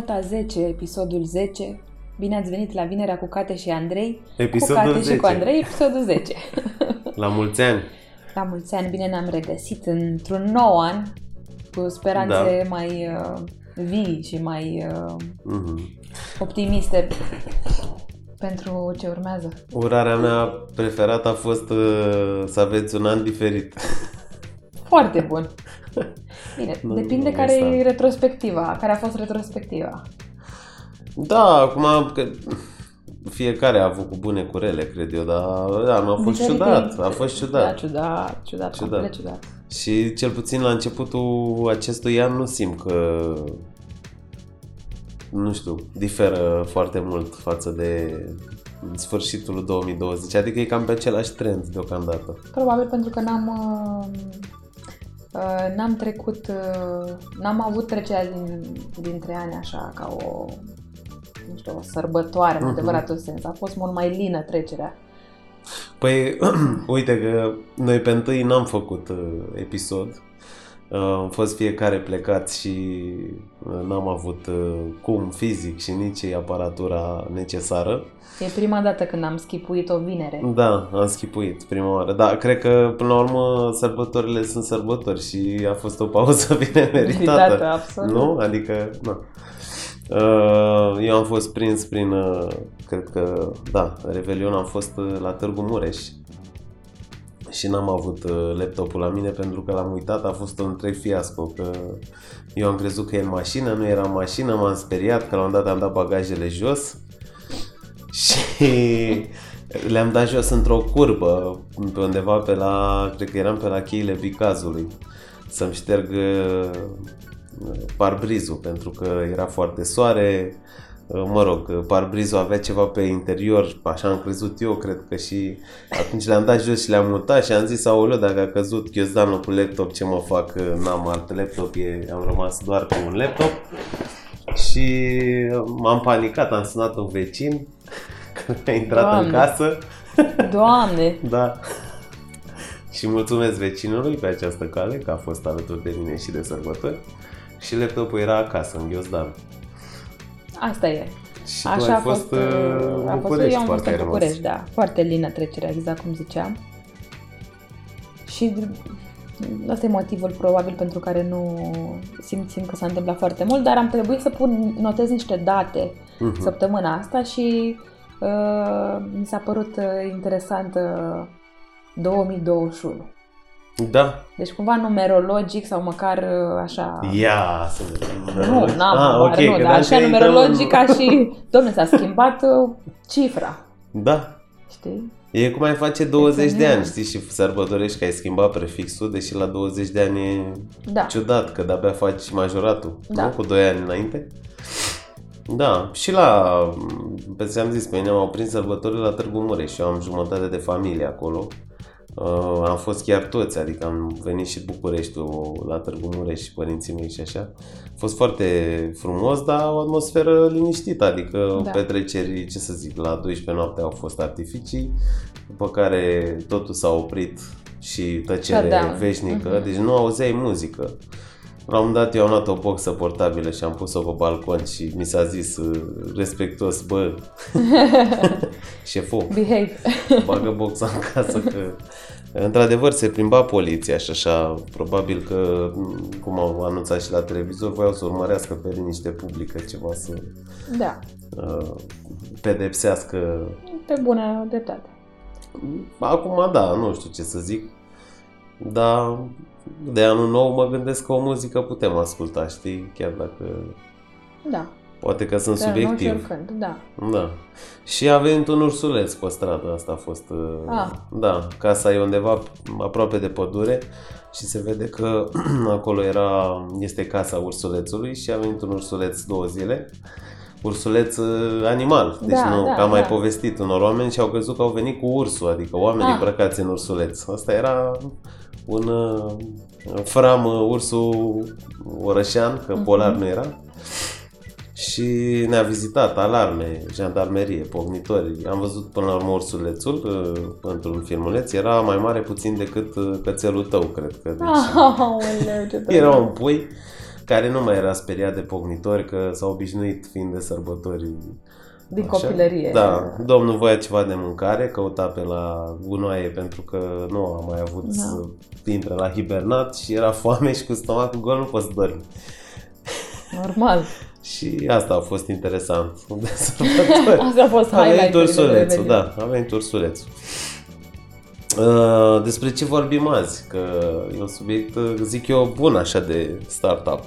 Nota 10, episodul 10. Bine ați venit la Vinerea cu Cate și Andrei. Episodul cu Cate 10. și cu Andrei, episodul 10. La mulți ani. La mulți ani, bine ne-am regăsit într-un nou an cu speranțe Da. mai uh, vii și mai uh, Mhm. optimiste pentru ce urmează. Urarea mea preferată a fost uh, să aveți un an diferit. Foarte bun. Bine, Nu, depinde nu care este. e retrospectiva, care a fost retrospectiva. Da, acum că fiecare a avut cu bune cu rele, cred eu, dar da, nu a fost Diferite- ciudat, a fost Da, ciudat. ciudat, ciudat, Ciudat. complet ciudat. Și cel puțin la începutul acestui an nu simt că nu știu, diferă foarte mult față de sfârșitul lui 2020, adică e cam pe același trend deocamdată. Probabil pentru că n-am uh, uh, n-am trecut uh, n-am avut trecerea din, dintre ani așa ca o nu știu, o sărbătoare în Mhm. adevăratul sens. A fost mult mai lină trecerea. Păi, uite că noi pe întâi n-am făcut uh, episod. Uh, am fost fiecare plecați și uh, n-am avut uh, cum fizic și nici aparatura necesară. E prima dată când am schipuit o vinere. Da, am schipuit prima oară. Da, cred că până la urmă sărbătorile sunt sărbători și a fost o pauză bine meritată. Meritată, absolut. Nu? Adică, nu. Uh, Eu am fost prins prin, uh, cred că, da, Revelion am fost uh, la Târgu Mureș și n-am avut uh, laptopul la mine pentru că l-am uitat, a fost un întreg fiasco, că eu am crezut că e în mașină, nu era în mașină, m-am speriat, că la un dat am dat bagajele jos și le-am dat jos într-o curbă, pe undeva pe la, cred că eram pe la cheile Vicazului, să-mi șterg uh, parbrizul, pentru că era foarte soare, Uh, mă rog, parbrizul avea ceva pe interior, așa am crezut eu, cred că și atunci le-am dat jos și le-am mutat și am zis, aoleu, dacă a căzut ghiozdanul cu laptop, ce mă fac, n-am alt laptop, e, am rămas doar cu un laptop și m-am panicat, am sunat un vecin, că a intrat Doamne. în casă, Doamne! da. Și mulțumesc vecinului pe această cale, că a fost alături de mine și de sărbători. Și laptopul era acasă, în ghiozdan. Asta e. Și tu Așa ai a fost, fost, uh, uh, a fost București, eu am fost parcă ai în rămas. București, da. Foarte lină trecerea, exact cum ziceam. Și asta e motivul probabil pentru care nu simțim că s-a întâmplat foarte mult, dar am trebuit să pun, notez niște date Mhm. săptămâna asta și uh, mi s-a părut uh, interesant uh, 2021. Da. Deci cumva numerologic sau măcar uh, așa... Ia să Nu, n-am ah, habar, ok, nu, că dar așa dacă intrăm numerologic în- ca și... Domne, s-a schimbat uh, cifra, Da. știi? E cum ai face 20 de ani, Excelent. știi, și sărbătorești că ai schimbat prefixul, deși la 20 de ani e Da. ciudat, că de-abia faci majoratul, Da. nu? Cu 2 ani înainte. Da, și la, pe ți am zis, pe mine m-au prins sărbătorile la Târgu Mureș și eu am jumătate de familie acolo. Uh, am fost chiar toți, adică am venit și Bucureștiul la Târgu Mureș și părinții mei și așa. A fost foarte frumos, dar o atmosferă liniștită, adică Da. da. petreceri, ce să zic, la 12 noapte au fost artificii, după care totul s-a oprit și tăcere Shutdown. veșnică, Mhm. deci nu auzeai muzică. La un moment dat eu am luat o boxă portabilă și am pus-o pe balcon și mi s-a zis uh, respectuos, bă, șeful, Behave. bagă boxa în casă că într-adevăr se plimba poliția și așa, probabil că cum au anunțat și la televizor, voiau să urmărească pe liniște publică ceva să Da, uh, pedepsească. pe bună dreptate. Acum da, nu știu ce să zic, dar de anul nou mă gândesc că o muzică putem asculta, știi, chiar dacă Da, poate că sunt dar nu și subiectiv. oricând, da. Da. Și a venit un ursuleț pe stradă, asta a fost. uh, Ah. Da, casa e undeva aproape de pădure și se vede că acolo era, este casa ursulețului și a venit un ursuleț două zile. Ursuleț uh, animal, deci Da, nu, da, că am mai da. povestit unor oameni și au crezut că au venit cu ursul, adică oameni Ah. îmbrăcați în ursuleț. Asta era un uh, fram, uh, ursul orășean, că Mhm. polar nu era. Și ne-a vizitat alarme, jandarmerie, pognitori. Am văzut până la urmă ursulețul uh, într-un filmuleț. Era mai mare puțin decât uh, cățelul tău, cred că. Deci, Aoleu, ce tare. era un pui care nu mai era speriat de pognitori, că s-au obișnuit fiind de sărbători Din Așa? copilărie. Da, domnul voia ceva de mâncare, căuta pe la gunoaie pentru că nu a mai avut Da. să intre la hibernat și era foame și cu stomacul gol nu poți să dormi. Normal. Și asta a fost interesant. De sărbători. Asta a fost A venit highlight-urile de ursulețul, Revelion. da, a venit ursulețul. Uh, despre ce vorbim azi? Că e un subiect, uh, zic eu, bun așa de startup.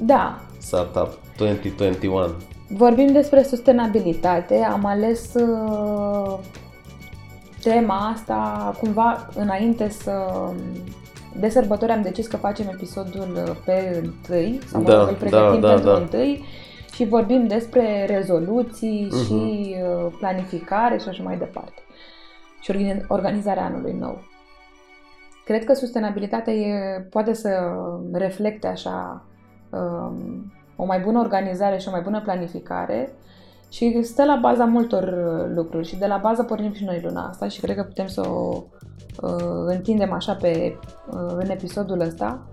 Da, Startup 2021. Vorbim despre sustenabilitate. Am ales uh, tema asta cumva înainte să... De sărbători am decis că facem episodul uh, pe întâi, sau mă Da, rog, îl pregătim da, da, pentru da. întâi și vorbim despre rezoluții Mhm. și uh, planificare și așa mai departe. Și organi- organizarea anului nou. Cred că sustenabilitatea e, poate să reflecte așa um, o mai bună organizare și o mai bună planificare și stă la baza multor uh, lucruri și de la bază pornim și noi luna asta și cred că putem să o uh, întindem așa pe, uh, în episodul ăsta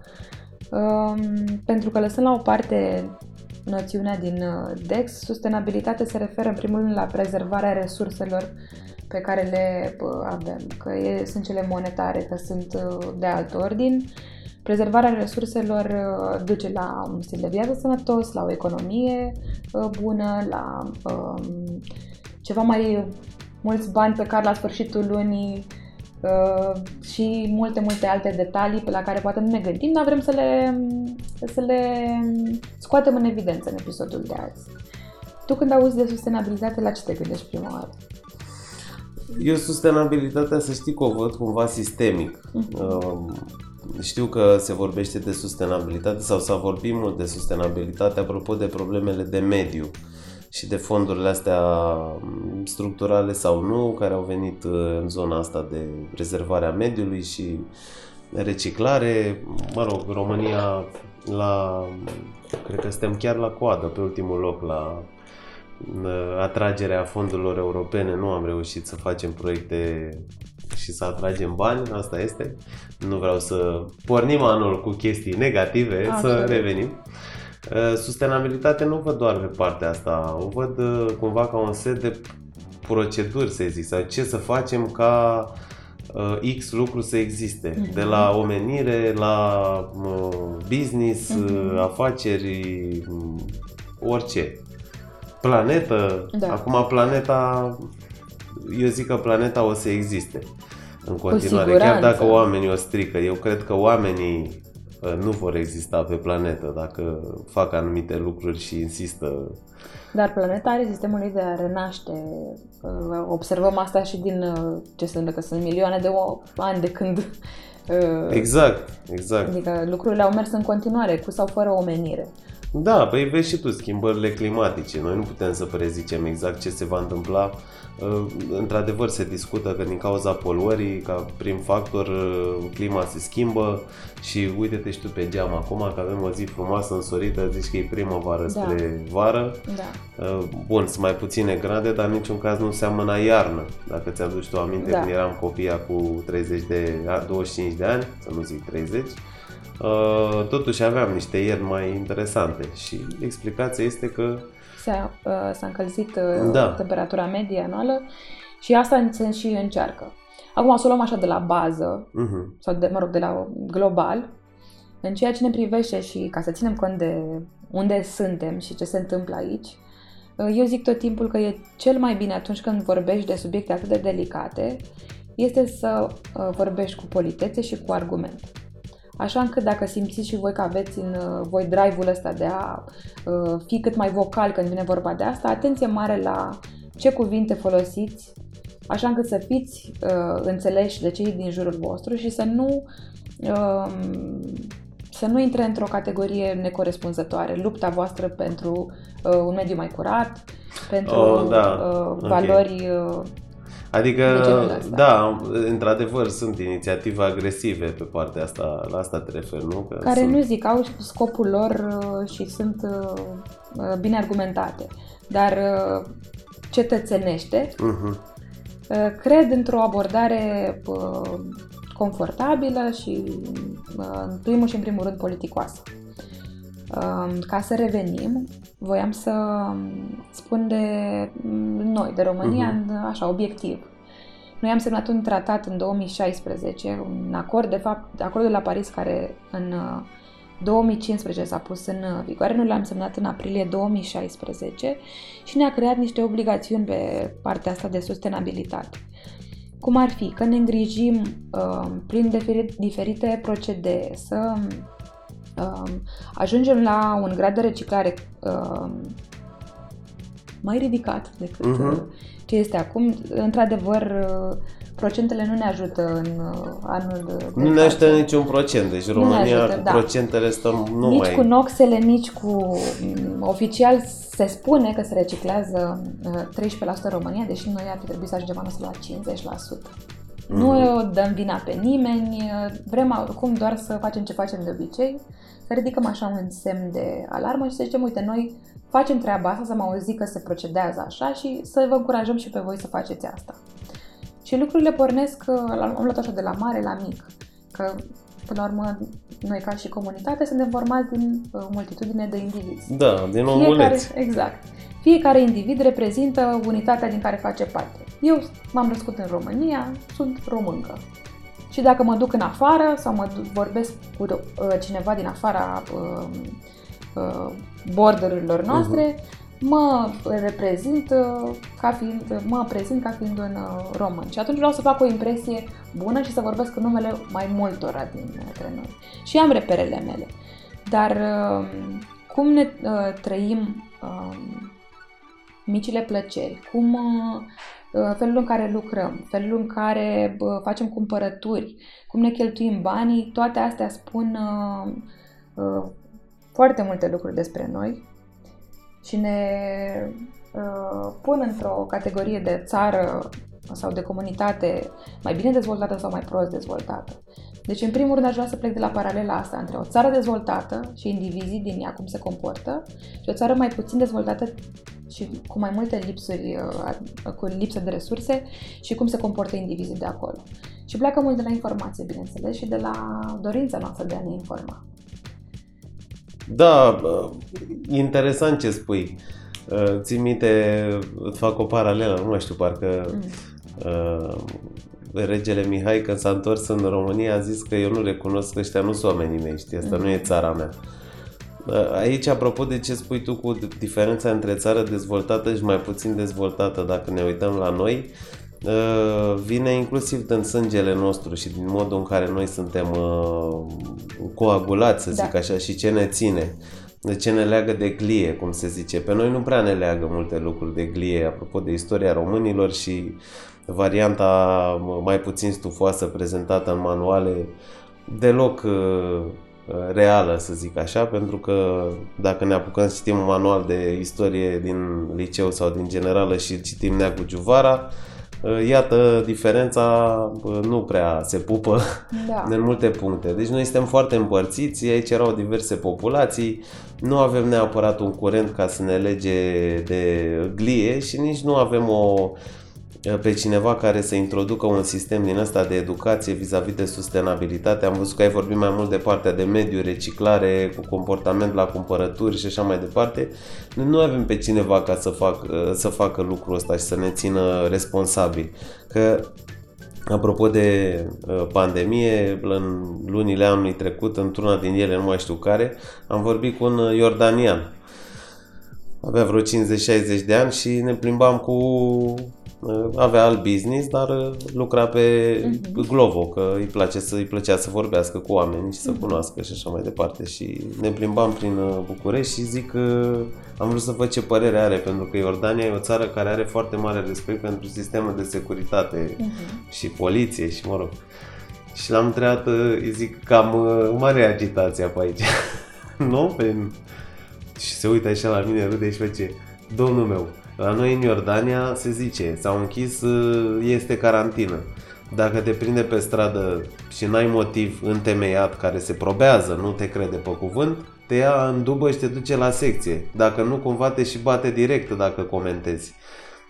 um, pentru că lăsând la o parte noțiunea din uh, DEX, sustenabilitate se referă în primul rând la prezervarea resurselor pe care le uh, avem, că e, sunt cele monetare, că sunt uh, de alt ordin. Prezervarea resurselor uh, duce la un stil de viață sănătos, la o economie uh, bună, la um, ceva mai mulți bani pe care la sfârșitul lunii uh, și multe, multe alte detalii pe la care poate nu ne gândim, dar vrem să le, să le scoatem în evidență în episodul de azi. Tu când auzi de sustenabilitate, la ce te gândești prima oară? Eu sustenabilitatea, să știi că o văd cumva sistemic. Mhm. Um, Știu că se vorbește de sustenabilitate sau s-a vorbit mult de sustenabilitate apropo de problemele de mediu și de fondurile astea um, structurale sau nu, care au venit uh, în zona asta de prezervare a mediului și reciclare. Mă rog, România la, cred că suntem chiar la coadă, pe ultimul loc la uh, atragerea fondurilor europene. Nu am reușit să facem proiecte și să atragem bani, asta este. Nu vreau să pornim anul cu chestii negative, să Absolut. revenim. Uh, Sustenabilitate nu văd doar pe partea asta, o văd uh, cumva ca un set de proceduri, să zic, sau ce să facem ca uh, X lucru să existe. Mhm. De la omenire, la uh, business, Mhm. uh, afaceri, um, orice. Planetă, Da. acum planeta, eu zic că planeta o să existe în continuare, chiar siguranță. dacă oamenii o strică. Eu cred că oamenii uh, nu vor exista pe planetă dacă fac anumite lucruri și insistă. Dar planeta are sistemul ei de a renaște. Uh, Observăm asta și din uh, ce sunt, că sunt milioane de o- ani de când. uh, Exact, exact. Adică lucrurile au mers în continuare, cu sau fără omenire. Da, păi vezi și tu schimbările climatice. Noi nu putem să prezicem exact ce se va întâmpla. Uh, Într-adevăr se discută că din cauza poluării, ca prim factor, uh, clima se schimbă și uite-te și tu pe geam acum că avem o zi frumoasă însorită, zici că e primăvară Da. spre vară. Da. Uh, Bun, sunt mai puține grade, dar în niciun caz nu seamănă iarnă. Dacă ți-aduci tu aminte Da. când eram copii cu 30 de, a, 25 de ani, să nu zic 30, uh, totuși aveam niște ierni mai interesante și explicația este că S-a, uh, s-a încălzit uh, Da. temperatura medie anuală și asta se și încearcă. Acum să o luăm așa de la bază, uh sau de, mă rog, de la global, în ceea ce ne privește și ca să ținem cont de unde suntem și ce se întâmplă aici, uh, eu zic tot timpul că e cel mai bine atunci când vorbești de subiecte atât de delicate, este să uh, vorbești cu politețe și cu argument. Așa încât dacă simțiți și voi că aveți în uh, voi drive-ul ăsta de a uh, fi cât mai vocal când vine vorba de asta, atenție mare la ce cuvinte folosiți, așa încât să fiți uh, înțeleși de cei din jurul vostru și să nu um, să nu intre într-o categorie necorespunzătoare. Lupta voastră pentru uh, un mediu mai curat, pentru Oh, da. uh, Ok. valori uh, Adică, De genul ăsta. da, într-adevăr sunt inițiative agresive pe partea asta, la asta te referi, nu? Că care sunt... nu zic, au scopul lor uh, și sunt uh, uh, bine argumentate. Dar uh, cetățenește, Uh-huh. uh, cred într-o abordare uh, confortabilă și uh, în primul și în primul rând politicoasă. Um, ca să revenim, voiam să spun de noi, de România, uh-huh. așa, obiectiv. Noi am semnat un tratat în 2016, un acord, de fapt, acordul de la Paris care în 2015 s-a pus în vigoare, noi l-am semnat în aprilie 2016 și ne-a creat niște obligațiuni pe partea asta de sustenabilitate. Cum ar fi că ne îngrijim uh, prin diferite procedee să uh, ajungem la un grad de reciclare uh, mai ridicat decât uh-huh. ce este acum. Într-adevăr, uh, procentele nu ne ajută în uh, anul de Nu ne ajută niciun procent, deci România ajută, cu da. procentele stăm nu nici mai... cu noxele, nici cu... Mm, oficial se spune că se reciclează 13% uh, în România, deși noi ar fi trebuit să ajungem anul la 50%. Mm-hmm. Nu dăm vina pe nimeni, vrem acum doar să facem ce facem de obicei, să ridicăm așa un semn de alarmă și să zicem, uite, noi facem treaba asta, să mă auzi că se procedează așa și să vă încurajăm și pe voi să faceți asta. Și lucrurile pornesc, uh, am luat așa de la mare la mic, că până la urmă noi ca și comunitate suntem formați din uh, multitudine de indivizi. Da, din omuleți. Fiecare, exact. Fiecare individ reprezintă unitatea din care face parte. Eu m-am născut în România, sunt româncă. Și dacă mă duc în afară sau mă vorbesc cu uh, cineva din afara uh, uh, borderurilor noastre, uh-huh mă reprezint uh, ca fiind, mă prezint ca fiind un uh, român. Și atunci vreau să fac o impresie bună și să vorbesc în numele mai multora dintre noi. Și am reperele mele. Dar um, cum ne uh, trăim um, micile plăceri, cum felul în care lucrăm, felul în care facem cumpărături, cum ne cheltuim banii, toate astea spun foarte multe lucruri despre noi și ne uh, pun într-o categorie de țară sau de comunitate mai bine dezvoltată sau mai prost dezvoltată. Deci, în primul rând, aș vrea să plec de la paralela asta între o țară dezvoltată și indivizii din ea cum se comportă și o țară mai puțin dezvoltată și cu mai multe lipsuri, uh, cu lipsă de resurse și cum se comportă indivizii de acolo. Și pleacă mult de la informație, bineînțeles, și de la dorința noastră de a ne informa. Da, interesant ce spui. Ții minte, îți fac o paralelă, nu mai știu, parcă mm. uh, regele Mihai când s-a întors în România a zis că eu nu recunosc că ăștia nu sunt oamenii mei, știi, asta mm. nu e țara mea. Aici, apropo de ce spui tu cu diferența între țară dezvoltată și mai puțin dezvoltată, dacă ne uităm la noi, Uh, vine inclusiv din sângele nostru și din modul în care noi suntem uh, coagulați, să zic da. așa, și ce ne ține. De ce ne leagă de glie, cum se zice. Pe noi nu prea ne leagă multe lucruri de glie, apropo de istoria românilor și varianta mai puțin stufoasă prezentată în manuale, deloc uh, reală, să zic așa, pentru că dacă ne apucăm să citim un manual de istorie din liceu sau din generală și citim Neagu Giuvara, Uh, iată, diferența uh, nu prea se pupă da. în multe puncte. Deci noi suntem foarte împărțiți, aici erau diverse populații, nu avem neapărat un curent ca să ne lege de glie și nici nu avem o pe cineva care să introducă un sistem din ăsta de educație vis-a-vis de sustenabilitate. Am văzut că ai vorbit mai mult de partea de mediu, reciclare, cu comportament la cumpărături și așa mai departe. Noi nu avem pe cineva ca să, fac, să facă lucrul ăsta și să ne țină responsabili. Că Apropo de uh, pandemie, în lunile anului trecut, într-una din ele, nu mai știu care, am vorbit cu un iordanian. Avea vreo 50-60 de ani și ne plimbam cu Uh, avea alt business, dar uh, lucra pe uh-huh. Glovo, că îi, place să, îi plăcea să vorbească cu oameni și să uh-huh. cunoască și așa mai departe. Și ne plimbam prin uh, București și zic că am vrut să văd ce părere are, pentru că Iordania e o țară care are foarte mare respect pentru sistemul de securitate uh-huh. și poliție și mă rog. Și l-am întrebat, îi zic, cam mare agitația pe aici. nu? Pe... Și se uită așa la mine, râde și face, domnul meu, la noi în Iordania se zice, s-au închis, uh, este carantină. Dacă te prinde pe stradă și n-ai motiv întemeiat care se probează, nu te crede pe cuvânt, te ia în dubă și te duce la secție. Dacă nu, cumva te și bate direct dacă comentezi.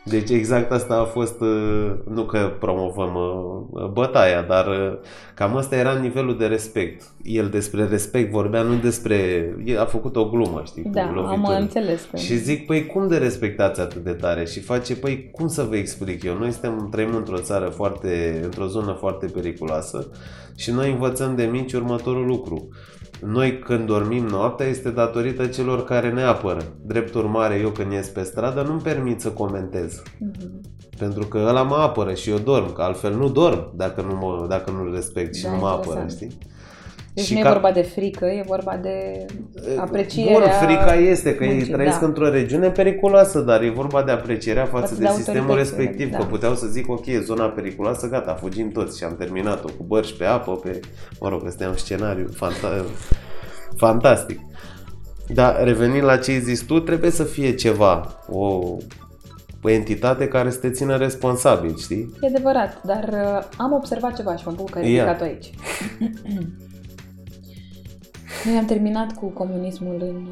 Deci exact asta a fost, uh, nu că promovăm uh, bătaia, dar uh, cam asta era nivelul de respect. El despre respect vorbea, nu despre... El a făcut o glumă, știi? Da, am înțeles. Că... Și zic, păi cum de respectați atât de tare? Și face, păi cum să vă explic eu? Noi suntem, trăim într-o țară foarte, într-o zonă foarte periculoasă și noi învățăm de mici următorul lucru noi când dormim noaptea este datorită celor care ne apără. Drept urmare, eu când ies pe stradă nu-mi permit să comentez. Mm-hmm. Pentru că ăla mă apără și eu dorm, că altfel nu dorm dacă nu mă, dacă nu-l respect și da, nu mă apără, știi? Deci și nu ca... e vorba de frică, e vorba de aprecierea... Bun, frica este că muncii, ei trăiesc da. într-o regiune periculoasă, dar e vorba de aprecierea față, față de, de sistemul respectiv. Da. Că puteau să zic, ok, zona periculoasă, gata, fugim toți și am terminat-o cu bărci pe apă, pe... Mă rog, ăsta e un scenariu fanta... fantastic. Dar revenind la ce ai zis tu, trebuie să fie ceva, o, o entitate care să te țină responsabil, știi? E adevărat, dar uh, am observat ceva și mă bucur că ai ridicat aici. Noi am terminat cu comunismul în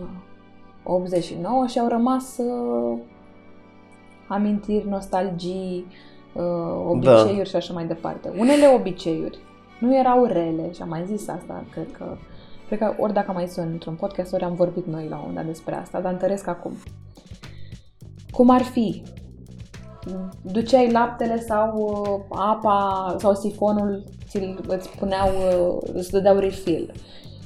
89 și au rămas uh, amintiri, nostalgii, uh, obiceiuri da. și așa mai departe. Unele obiceiuri nu erau rele și am mai zis asta, cred că Cred că ori dacă mai sunt într-un podcast, ori am vorbit noi la un dat despre asta, dar întăresc acum. Cum ar fi? Duceai laptele sau uh, apa sau sifonul, îți puneau, uh, îți dădeau refill.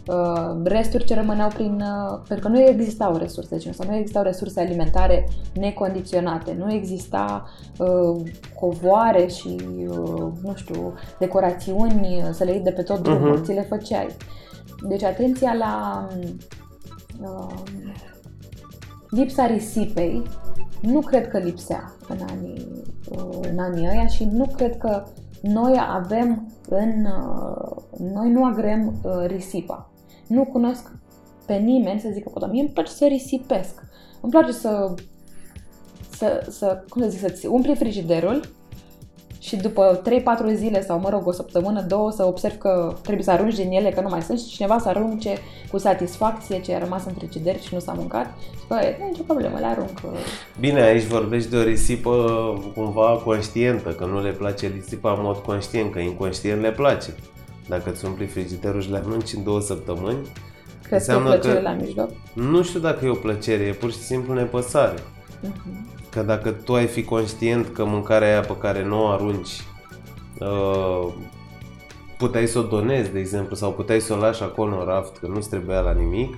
Uh, resturi ce rămâneau prin... Uh, pentru că nu existau resurse, deci nu existau resurse alimentare necondiționate, nu exista uh, covoare și, uh, nu știu, decorațiuni să le iei de pe tot drumul, uh-huh. ți le făceai. Deci atenția la uh, lipsa risipei nu cred că lipsea în anii, uh, în anii ăia și nu cred că noi avem în... Uh, noi nu agrem uh, risipa. Nu cunosc pe nimeni să zică, da, mie îmi place să risipesc. Îmi place să, să, să cum să zic, să-ți umpli frigiderul și după 3-4 zile sau, mă rog, o săptămână, două, să observ că trebuie să arunci din ele, că nu mai sunt și cineva să arunce cu satisfacție ce a rămas în frigider și nu s-a mâncat și că nu e nicio problemă, le arunc. Bine, aici vorbești de o risipă cumva conștientă, că nu le place risipa în mod conștient, că inconștient le place. Dacă îți umpli frigiderul și le arunci în două săptămâni, Crezi că e o plăcere că... la mijloc? Nu știu dacă e o plăcere, e pur și simplu nepăsare. Uh-huh. Că dacă tu ai fi conștient că mâncarea aia pe care nu o arunci uh, puteai să o donezi, de exemplu, sau puteai să o lași acolo în raft, că nu-ți trebuia la nimic,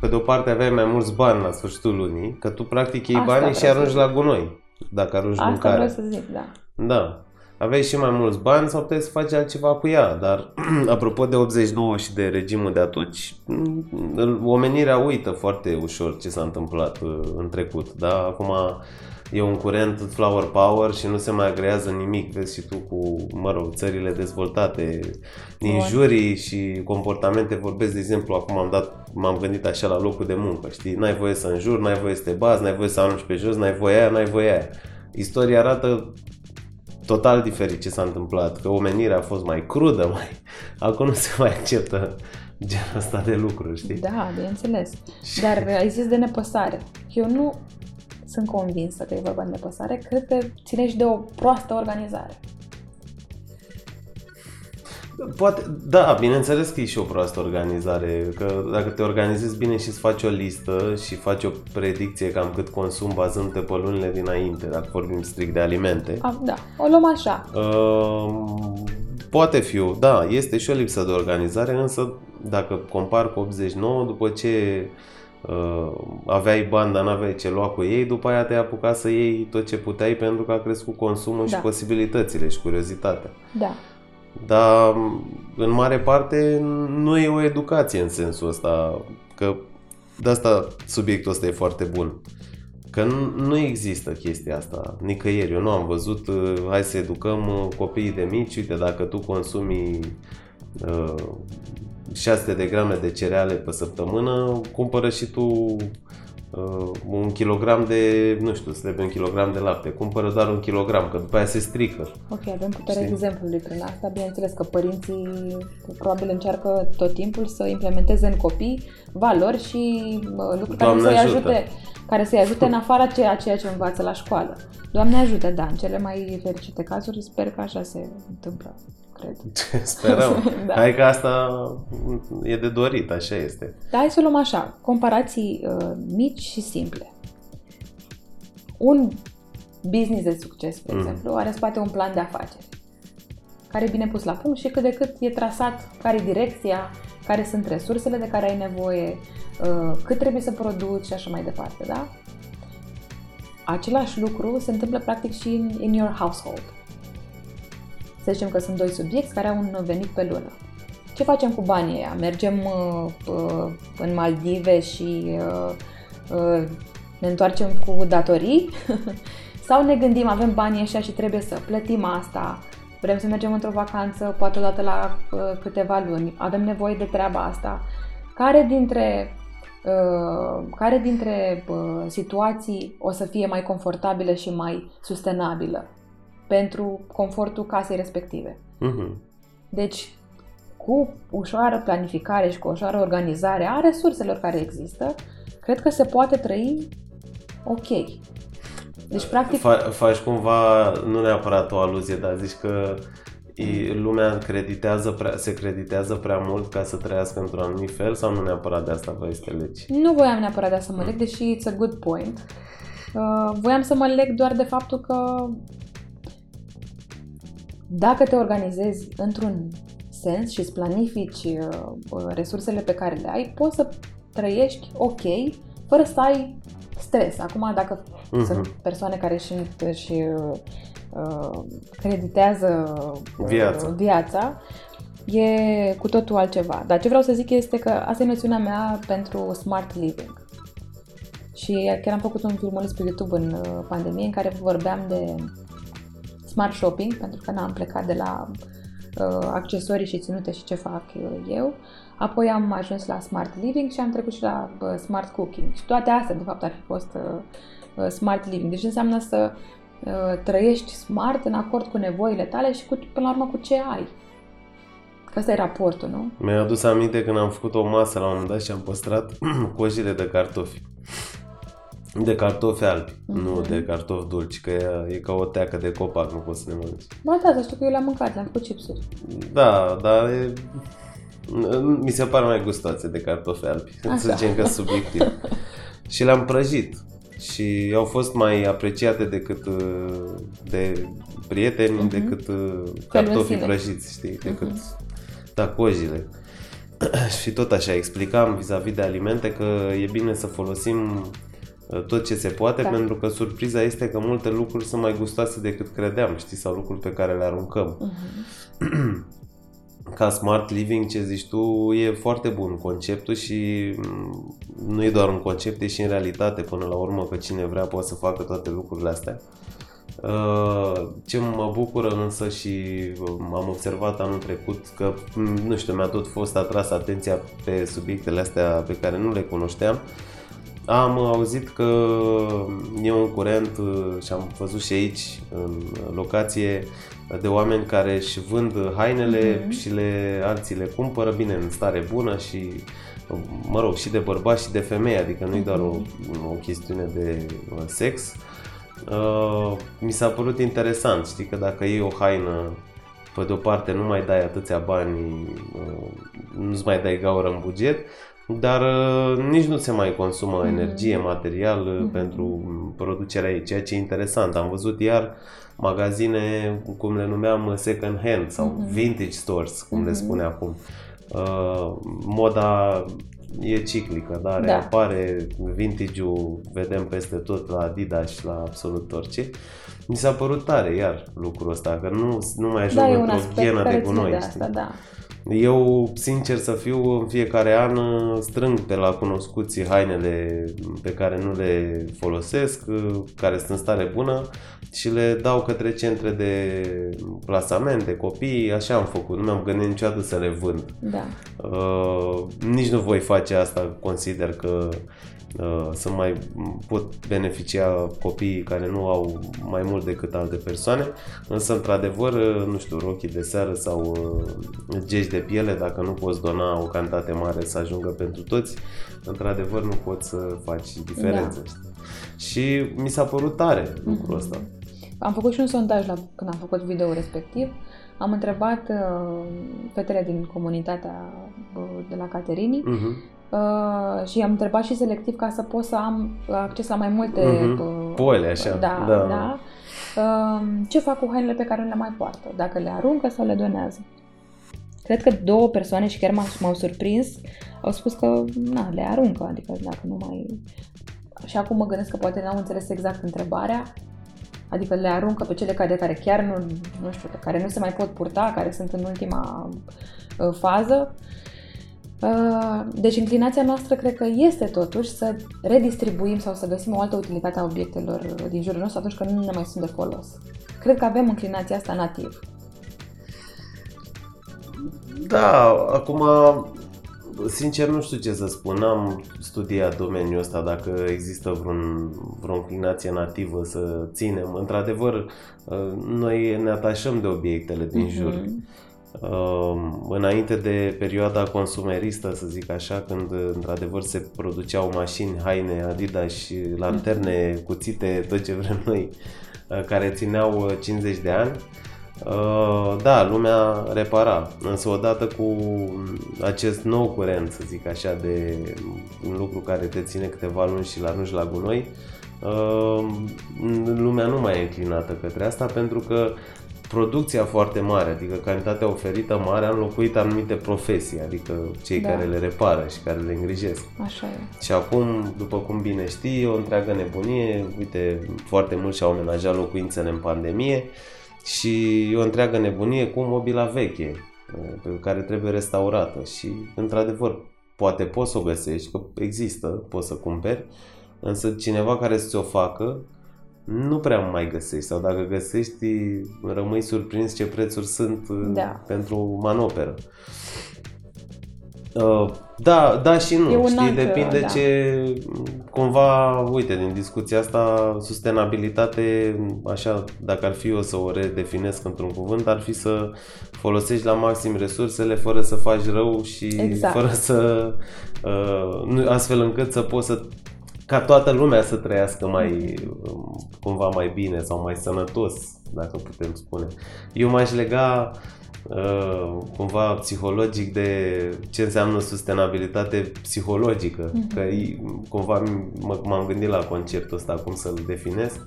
pe de o parte aveai mai mulți bani la sfârșitul lunii, că tu practic iei banii și arunci la gunoi, dacă arunci Asta mâncare. Asta vreau să zic, da. Da aveai și mai mulți bani sau puteai să faci altceva cu ea. Dar, apropo de 89 și de regimul de atunci, omenirea uită foarte ușor ce s-a întâmplat uh, în trecut. Da? Acum e un curent flower power și nu se mai agrează nimic. Vezi și tu cu, mă rog, țările dezvoltate, injurii și comportamente. Vorbesc, de exemplu, acum am dat, m-am gândit așa la locul de muncă, știi? N-ai voie să înjuri, n-ai voie să te bazi, n-ai voie să arunci pe jos, n-ai voie aia, n-ai voie aia. Istoria arată total diferit ce s-a întâmplat, că omenirea a fost mai crudă, mai... acum nu se mai acceptă genul ăsta de lucruri, știi? Da, bineînțeles. Dar ai zis de nepăsare. Eu nu sunt convinsă că e vorba de nepăsare, cred că ține și de o proastă organizare. Poate, da, bineînțeles că e și o proastă organizare, că dacă te organizezi bine și îți faci o listă și faci o predicție cam cât consum bazându-te pe lunile dinainte, dacă vorbim strict de alimente. A, da, o luăm așa. Uh, poate fi, da, este și o lipsă de organizare, însă dacă compar cu 89, după ce uh, aveai bani, dar n-aveai ce lua cu ei, după aia te-ai apucat să iei tot ce puteai pentru că a crescut consumul da. și posibilitățile și curiozitatea. Da. Dar în mare parte nu e o educație în sensul ăsta, că de asta subiectul ăsta e foarte bun. Că nu, nu există chestia asta nicăieri. Eu nu am văzut, uh, hai să educăm uh, copiii de mici, uite, dacă tu consumi uh, 600 de grame de cereale pe săptămână, cumpără și tu uh, un kilogram de, nu știu, îți trebuie un kilogram de lapte, cumpără doar un kilogram, că după aia se strică. Ok, avem puterea Știi? exemplului prin asta. Bineînțeles că părinții probabil încearcă tot timpul să implementeze în copii valori și uh, lucruri care Doamne să-i ajută. ajute, care să-i ajute în afara ceea, ceea ce învață la școală. Doamne ajută, da, în cele mai fericite cazuri sper că așa se întâmplă, cred. Sperăm. Da. Hai că asta e de dorit, așa este. Dar hai să o luăm așa, comparații uh, mici și simple. Un business de succes, de Mm. exemplu, are în spate un plan de afaceri care e bine pus la punct și cât de cât e trasat care e direcția, care sunt resursele de care ai nevoie, uh, cât trebuie să produci și așa mai departe, da? Același lucru se întâmplă practic și in, in your household. Să zicem că sunt doi subiecti care au un venit pe lună. Ce facem cu banii ăia? Mergem uh, uh, în Maldive și uh, uh, ne întoarcem cu datorii? Sau ne gândim, avem banii ăștia și trebuie să plătim asta, vrem să mergem într-o vacanță, poate odată la uh, câteva luni, avem nevoie de treaba asta. Care dintre, uh, care dintre uh, situații o să fie mai confortabilă și mai sustenabilă pentru confortul casei respective? Mhm. Deci, cu ușoară planificare și cu ușoară organizare a resurselor care există, cred că se poate trăi ok. Deci, practic, Fa- faci cumva, nu neapărat o aluzie, dar zici că e, lumea creditează prea, se creditează prea mult ca să trăiască într-un anumit fel sau nu neapărat de asta vă este legi? nu voiam neapărat de a să mă leg, deși it's a good point. Uh, voiam să mă leg doar de faptul că dacă te organizezi într-un sens și îți planifici uh, uh, resursele pe care le ai, poți să trăiești ok, fără să ai stres. Acum, dacă Mhm. sunt persoane care și, și uh, uh, creditează uh, Viața. viața, e cu totul altceva. Dar ce vreau să zic este că asta e noțiunea mea pentru smart living. Și chiar am făcut un filmuleț pe YouTube în uh, pandemie în care vorbeam de smart shopping, pentru că n-am plecat de la uh, accesorii și ținute și ce fac uh, eu. Apoi am ajuns la smart living și am trecut și la uh, smart cooking. Și toate astea, de fapt, ar fi fost uh, uh, smart living. Deci înseamnă să uh, trăiești smart în acord cu nevoile tale și cu, până la urmă cu ce ai. Că ăsta e raportul, nu? Mi-a adus aminte când am făcut o masă la un moment dat și am păstrat cojile de cartofi. De cartofi albi, Mhm. nu de cartofi dulci, că e, e ca o teacă de copac, nu poți să le mănânci. Ba da, dar știu că eu le-am mâncat, le-am făcut chipsuri. Da, dar e, mi se par mai gustoase de cartofi albi, Așa. să zicem că subiectiv. și le-am prăjit și au fost mai apreciate decât uh, de prieteni, Mhm. decât uh, în cartofii sine. prăjiți, știi, decât Mhm. da, cojile. și tot așa explicam vis-a-vis de alimente că e bine să folosim uh, tot ce se poate, Da. pentru că surpriza este că multe lucruri sunt mai gustoase decât credeam, știi, sau lucruri pe care le aruncăm. Mhm. Ca smart living, ce zici tu, e foarte bun conceptul și mm, nu e doar un concept, e și în realitate până la urmă că cine vrea poate să facă toate lucrurile astea. Uh, Ce mă bucură însă și um, am observat anul trecut că, mm, nu știu, mi-a tot fost atras atenția pe subiectele astea pe care nu le cunoșteam. Am auzit că e un curent uh, și am văzut și aici, în locație, de oameni care își vând hainele Mhm. și le, alții le cumpără, bine, în stare bună și, mă rog, și de bărbați și de femei, adică nu e doar o, o chestiune de uh, sex. Uh, mi s-a părut interesant, știi, că dacă iei o haină, pe de o parte nu mai dai atâția bani, uh, nu-ți mai dai gaură în buget, dar uh, nici nu se mai consumă Mhm. energie, material uh, Mhm. pentru producerea ei, ceea ce e interesant. Am văzut iar magazine, cum le numeam, second hand sau Mhm. vintage stores, cum le Mhm. spune acum. Uh, moda e ciclică, dar Da. reapare vintage-ul, vedem peste tot la Adidas și la absolut orice. Mi s-a părut tare iar lucrul ăsta, că nu, nu mai ajung Da, e un într-o aspect ghenă care de ține gunoi. de știi? asta, da. Eu, sincer să fiu, în fiecare an uh, strâng pe la cunoscuții hainele pe care nu le folosesc, uh, care sunt în stare bună și le dau către centre de plasament, de copii, așa am făcut, nu mi-am gândit niciodată să le vând. Da. Uh, nici nu voi face asta, consider că uh, să mai pot beneficia copiii care nu au mai mult decât alte persoane, însă într-adevăr, uh, nu știu, rochii de seară sau uh, gești de piele, dacă nu poți dona o cantitate mare să ajungă pentru toți, într-adevăr nu poți să faci diferență. Da. Și mi s-a părut tare lucrul mm-hmm. ăsta. Am făcut și un sondaj la, când am făcut video respectiv. Am întrebat uh, fetele din comunitatea uh, de la Caterini uh-huh. Uh, și am întrebat și selectiv ca să pot să am acces la mai multe uh-huh. uh, Poele, așa. Da, da. da. Uh, ce fac cu hainele pe care le mai poartă? Dacă le aruncă sau le donează? Cred că două persoane și chiar m-au surprins, au spus că na, le aruncă, adică dacă nu mai... Și acum mă gândesc că poate n-au înțeles exact întrebarea, Adică le aruncă pe cele care, care chiar nu, nu știu, care nu se mai pot purta, care sunt în ultima uh, fază. Uh, deci inclinația noastră cred că este totuși să redistribuim sau să găsim o altă utilitate a obiectelor din jurul nostru atunci când nu ne mai sunt de folos. Cred că avem inclinația asta nativ. Da, acum sincer nu știu ce să spun, am studiat domeniul ăsta dacă există vreun, vreo înclinație nativă să ținem. Într-adevăr, uh, noi ne atașăm de obiectele din uh-huh. jur. Uh, înainte de perioada consumeristă, să zic așa, când într-adevăr se produceau mașini, haine, Adidas și lanterne, uh-huh. cuțite, tot ce vrem noi, uh, care țineau 50 de ani, Uh, da, lumea repara, însă odată cu acest nou curent, să zic așa, de un lucru care te ține câteva luni și la arunci la gunoi, uh, lumea nu mai e înclinată către asta pentru că producția foarte mare, adică cantitatea oferită mare, a înlocuit anumite profesii, adică cei da. care le repară și care le îngrijesc. Așa e. Și acum, după cum bine știi, o întreagă nebunie, uite, foarte mulți și-au amenajat locuințele în pandemie, și o întreagă nebunie cu mobila veche pe care trebuie restaurată și într-adevăr poate poți să o găsești, că există, poți să cumperi, însă cineva care să ți-o facă nu prea mai găsești sau dacă găsești rămâi surprins ce prețuri sunt da. pentru manoperă. Uh, da, da și nu, e știi, alt, depinde da. ce, cumva, uite, din discuția asta, sustenabilitate, așa, dacă ar fi eu să o redefinesc într-un cuvânt, ar fi să folosești la maxim resursele fără să faci rău și exact. fără să, uh, astfel încât să poți să ca toată lumea să trăiască mai, cumva mai bine sau mai sănătos, dacă putem spune. Eu m-aș lega Uh, cumva psihologic de ce înseamnă sustenabilitate psihologică. Mm-hmm. Că cumva m-am gândit la conceptul ăsta, cum să-l definesc.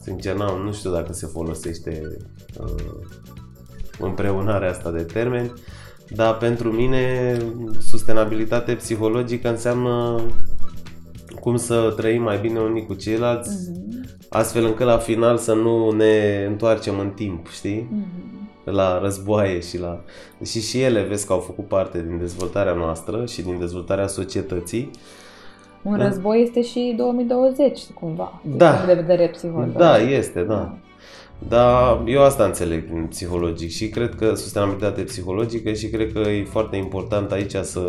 Sincer, n nu știu dacă se folosește uh, împreunarea asta de termeni, dar pentru mine sustenabilitate psihologică înseamnă cum să trăim mai bine unii cu ceilalți, mm-hmm. astfel încât la final să nu ne întoarcem în timp, știi? Mm-hmm la războaie și la... Și și ele vezi că au făcut parte din dezvoltarea noastră și din dezvoltarea societății. Un da. război este și 2020, cumva, din da. punct de vedere psihologic. Da, este, da. da. Dar eu asta înțeleg prin psihologic și cred că sustenabilitate psihologică și cred că e foarte important aici să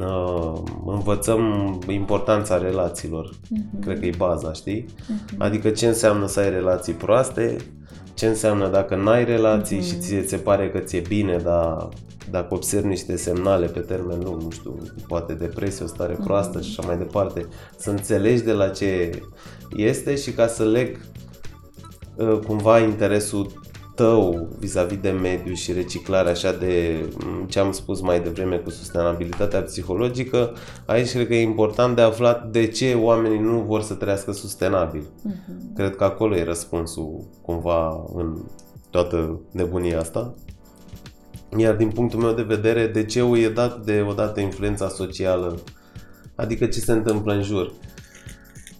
uh, învățăm importanța relațiilor. Uh-huh. Cred că e baza, știi? Uh-huh. Adică ce înseamnă să ai relații proaste, ce înseamnă dacă n-ai relații mm-hmm. și ți se pare că ți-e bine, dar dacă observi niște semnale pe termen lung, nu știu, poate depresie, o stare mm-hmm. proastă și așa mai departe, să înțelegi de la ce este și ca să leg uh, cumva interesul tău vis-a-vis de mediu și reciclare, așa de ce am spus mai devreme cu sustenabilitatea psihologică, aici cred că e important de aflat de ce oamenii nu vor să trăiască sustenabil. Uh-huh. Cred că acolo e răspunsul cumva în toată nebunia asta. Iar din punctul meu de vedere, de ce e dat de odată influența socială, adică ce se întâmplă în jur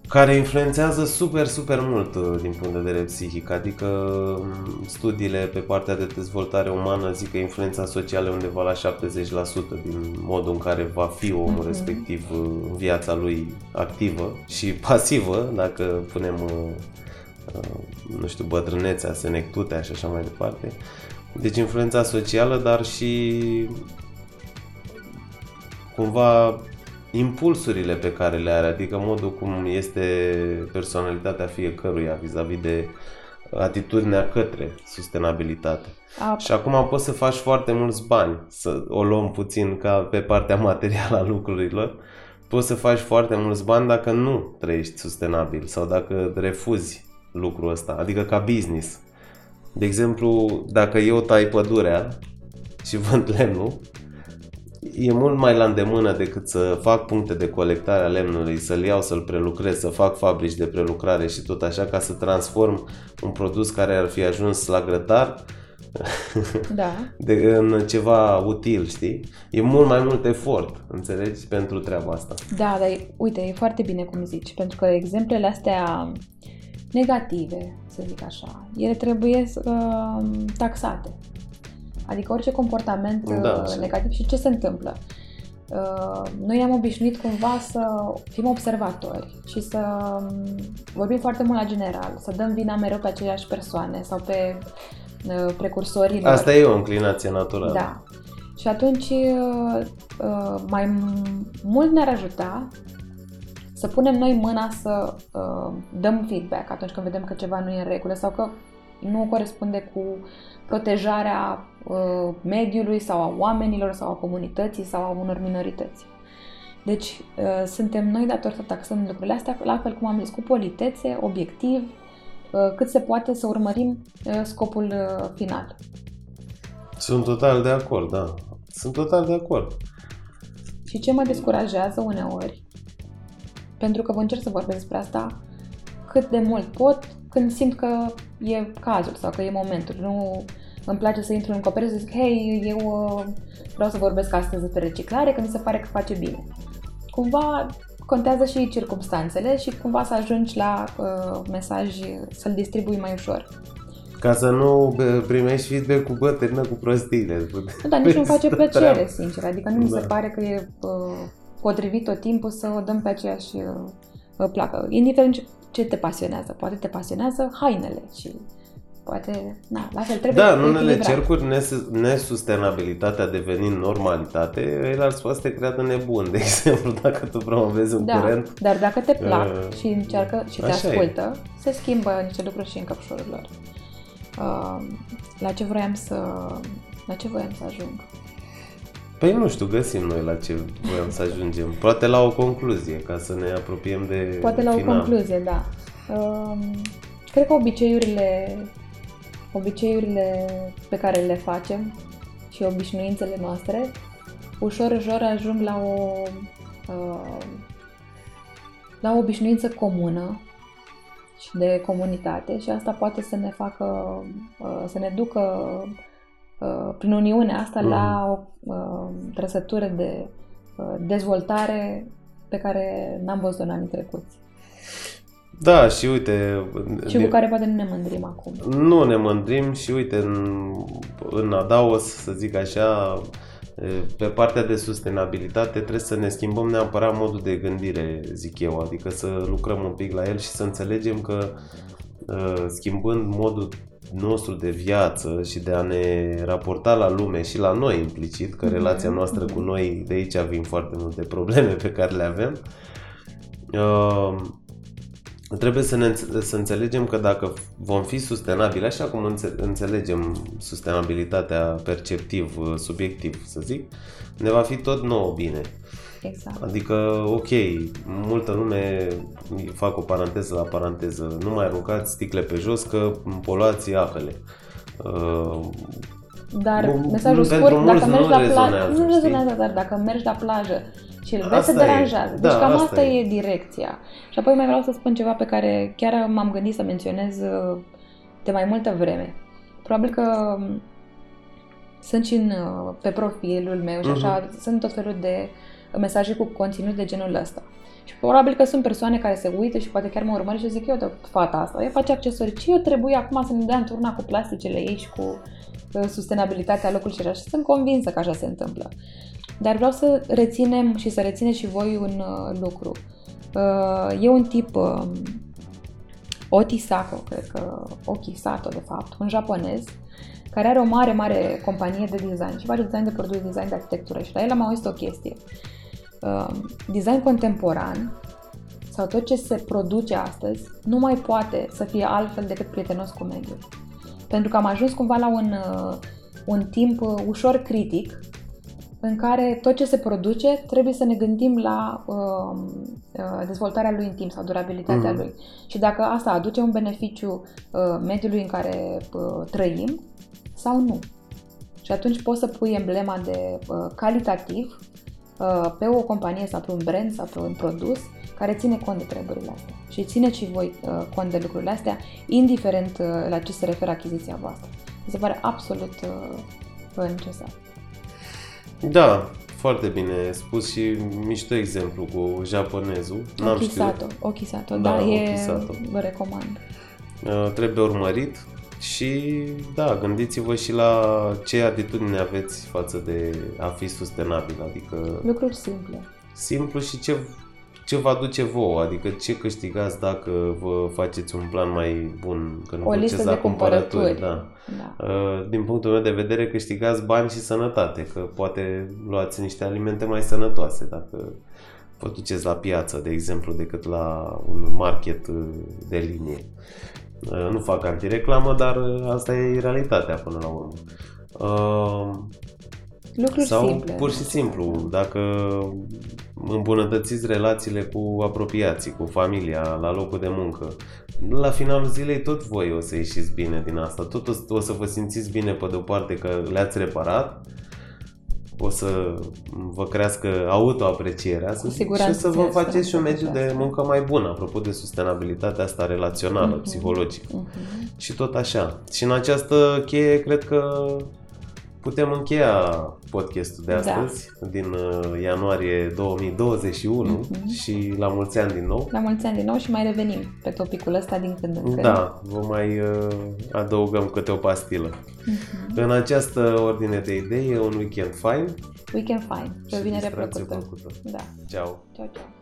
care influențează super, super mult uh, din punct de vedere psihic, adică um, studiile pe partea de dezvoltare umană zic că influența socială e undeva la 70% din modul în care va fi omul uh-huh. respectiv uh, în viața lui activă și pasivă, dacă punem, uh, nu știu, bătrânețea, senectutea și așa mai departe. Deci influența socială, dar și cumva impulsurile pe care le are, adică modul cum este personalitatea fiecăruia vis-a-vis de atitudinea către sustenabilitate. A, Și acum poți să faci foarte mulți bani, să o luăm puțin ca pe partea materială a lucrurilor. Poți să faci foarte mulți bani dacă nu trăiești sustenabil sau dacă refuzi lucrul ăsta, adică ca business. De exemplu, dacă eu tai pădurea și vând lemnul, e mult mai la îndemână decât să fac puncte de colectare a lemnului, să-l iau, să-l prelucrez, să fac fabrici de prelucrare și tot așa ca să transform un produs care ar fi ajuns la grătar da. de, în ceva util, știi? E mult mai mult efort, înțelegi, pentru treaba asta. Da, dar e- uite, e foarte bine cum zici, pentru că exemplele astea negative, să zic așa, ele trebuie uh, taxate. Adică orice comportament Da, uh, așa. negativ și ce se întâmplă. Uh, noi ne-am obișnuit cumva să fim observatori și să um, vorbim foarte mult la general, să dăm vina mereu pe aceleași persoane sau pe uh, precursorii lor. Asta e o înclinație naturală. Da. Și atunci uh, uh, mai m- mult ne-ar ajuta să punem noi mâna să uh, dăm feedback atunci când vedem că ceva nu e în regulă sau că nu corespunde cu protejarea uh, mediului sau a oamenilor sau a comunității sau a unor minorități. Deci uh, suntem noi datori să taxăm lucrurile astea, la fel cum am zis, cu politețe, obiectiv, uh, cât se poate să urmărim uh, scopul uh, final. Sunt total de acord, da. Sunt total de acord. Și ce mă descurajează uneori, pentru că vă încerc să vorbesc despre asta cât de mult pot când simt că e cazul sau că e momentul. Nu îmi place să intru în cooperare să zic, hei, eu uh, vreau să vorbesc astăzi despre reciclare, că mi se pare că face bine. Cumva contează și circumstanțele și cumva să ajungi la uh, mesaj, să-l distribui mai ușor. Ca să nu bă, primești feedback cu bă, termină cu prostiile. Nu, dar nici nu-mi face Asta plăcere, treaba. sincer. Adică nu mi se Da. pare că e uh, potrivit tot timpul să o dăm pe aceeași uh, placă. Indiferent ce- ce te pasionează. Poate te pasionează hainele și poate, na, la fel trebuie Da, în unele echilibrat. cercuri nes- nesustenabilitatea devenind normalitate, el ar să te creadă nebun. De exemplu, dacă tu promovezi un Da, curent, dar dacă te plac Uh, și încearcă și te așa e. ascultă, se schimbă niște lucruri și în căpșorul lor. Uh, la ce vroiam să... La ce voiam să ajung? păi nu știu, găsim noi la ce voiam să ajungem. Poate la o concluzie, ca să ne apropiem de Poate la o final. concluzie, da. Um, cred că obiceiurile, obiceiurile pe care le facem și obișnuințele noastre, ușor, ușor ajung la o, uh, la o obișnuință comună și de comunitate și asta poate să ne facă, uh, să ne ducă uh, prin uniunea asta la o uh, trăsătură de uh, dezvoltare pe care n-am văzut-o în anii trecuți Da, și uite... și de- cu care poate nu ne mândrim acum. Nu ne mândrim și uite, în, în adaos, să zic așa, pe partea de sustenabilitate trebuie să ne schimbăm neapărat modul de gândire, zic eu, adică să lucrăm un pic la el și să înțelegem că uh, schimbând modul nostru de viață și de a ne raporta la lume și la noi implicit, că Mhm, relația noastră cu mhm. noi, de aici vin foarte multe probleme pe care le avem, uh, trebuie să, ne, înț- să înțelegem că dacă vom fi sustenabili, așa cum înțe- înțelegem sustenabilitatea perceptiv, uh, subiectiv, să zic, ne va fi tot nouă bine. Exact. Adică, ok, multă lume, fac o paranteză la paranteză, nu mai aruncați sticle pe jos că poluați apele. Uh, Dar Nu- mesajul nu, pentru scurt, dacă mulți mergi nu la plajă, rezonează, nu știi? rezonează, dar dacă mergi la plajă și îl vezi, Asta se e. deranjează. Deci Da, cam asta asta e. e direcția. Și apoi mai vreau să spun ceva pe care chiar m-am gândit să menționez uh, de mai multă vreme. Probabil că um, sunt și în, uh, pe profilul meu și așa, sunt tot felul de mesaje cu conținut de genul ăsta. Și probabil că sunt persoane care se uită și poate chiar mă urmăresc și zic eu de fata asta, ea face accesorii, ce eu trebuie acum să ne dea în turna cu plasticele ei și cu uh, sustenabilitatea locului și așa. Și sunt convinsă că așa se întâmplă. Dar vreau să reținem și să rețineți și voi un uh, lucru. Uh, e un tip, uh, Oti Sako, cred că Oki Sato de fapt, un japonez, care are o mare, mare companie de design și face design de produs, design de arhitectură și la el am auzit o chestie. uh, design contemporan sau tot ce se produce astăzi nu mai poate să fie altfel decât prietenos cu mediul. Pentru că am ajuns cumva la un, uh, un timp uh, ușor critic în care tot ce se produce trebuie să ne gândim la uh, uh, dezvoltarea lui în timp sau durabilitatea mm. lui. Și dacă asta aduce un beneficiu uh, mediului în care uh, trăim sau nu. Și atunci poți să pui emblema de uh, calitativ uh, pe o companie sau pe un brand sau pe un produs care ține cont de treburile astea. Și țineți și voi uh, cont de lucrurile astea, indiferent uh, la ce se referă achiziția voastră. Mi se pare absolut uh, necesar. Da, foarte bine spus și mișto exemplu cu japonezul. N-am Okisato, știut. Okisato, da, da e, Okisato. vă recomand. Uh, trebuie urmărit și da, gândiți-vă și la ce atitudine aveți față de a fi sustenabil, adică... Lucruri simple. Simplu și ce ce vă aduce vouă, adică ce câștigați dacă vă faceți un plan mai bun când o listă de cumpărături. Da. da. Uh, din punctul meu de vedere câștigați bani și sănătate, că poate luați niște alimente mai sănătoase dacă vă duceți la piață, de exemplu, decât la un market uh, de linie. Uh, nu fac antireclamă, dar asta e realitatea până la urmă. Lucruri Sau simple. pur și simplu, dacă îmbunătățiți relațiile cu apropiații, cu familia, la locul de muncă, la finalul zilei tot voi o să ieșiți bine din asta. Tot o, o să vă simțiți bine pe de o parte că le-ați reparat, o să vă crească autoaprecierea și o să vă faceți și un mediu de muncă mai bun, apropo de sustenabilitatea asta relațională, uh-huh. psihologică. Uh-huh. Și tot așa. Și în această cheie cred că putem încheia podcastul de da. astăzi, da. din uh, ianuarie 2021 mm-hmm. și la mulți ani din nou. La mulți ani din nou și mai revenim pe topicul ăsta din când în când. Da, vă mai uh, adăugăm câte o pastilă. Mm-hmm. În această ordine de idei e un weekend fine. Weekend fine. Pe o vinere plăcută. Da. Ciao. Ciao, ciao.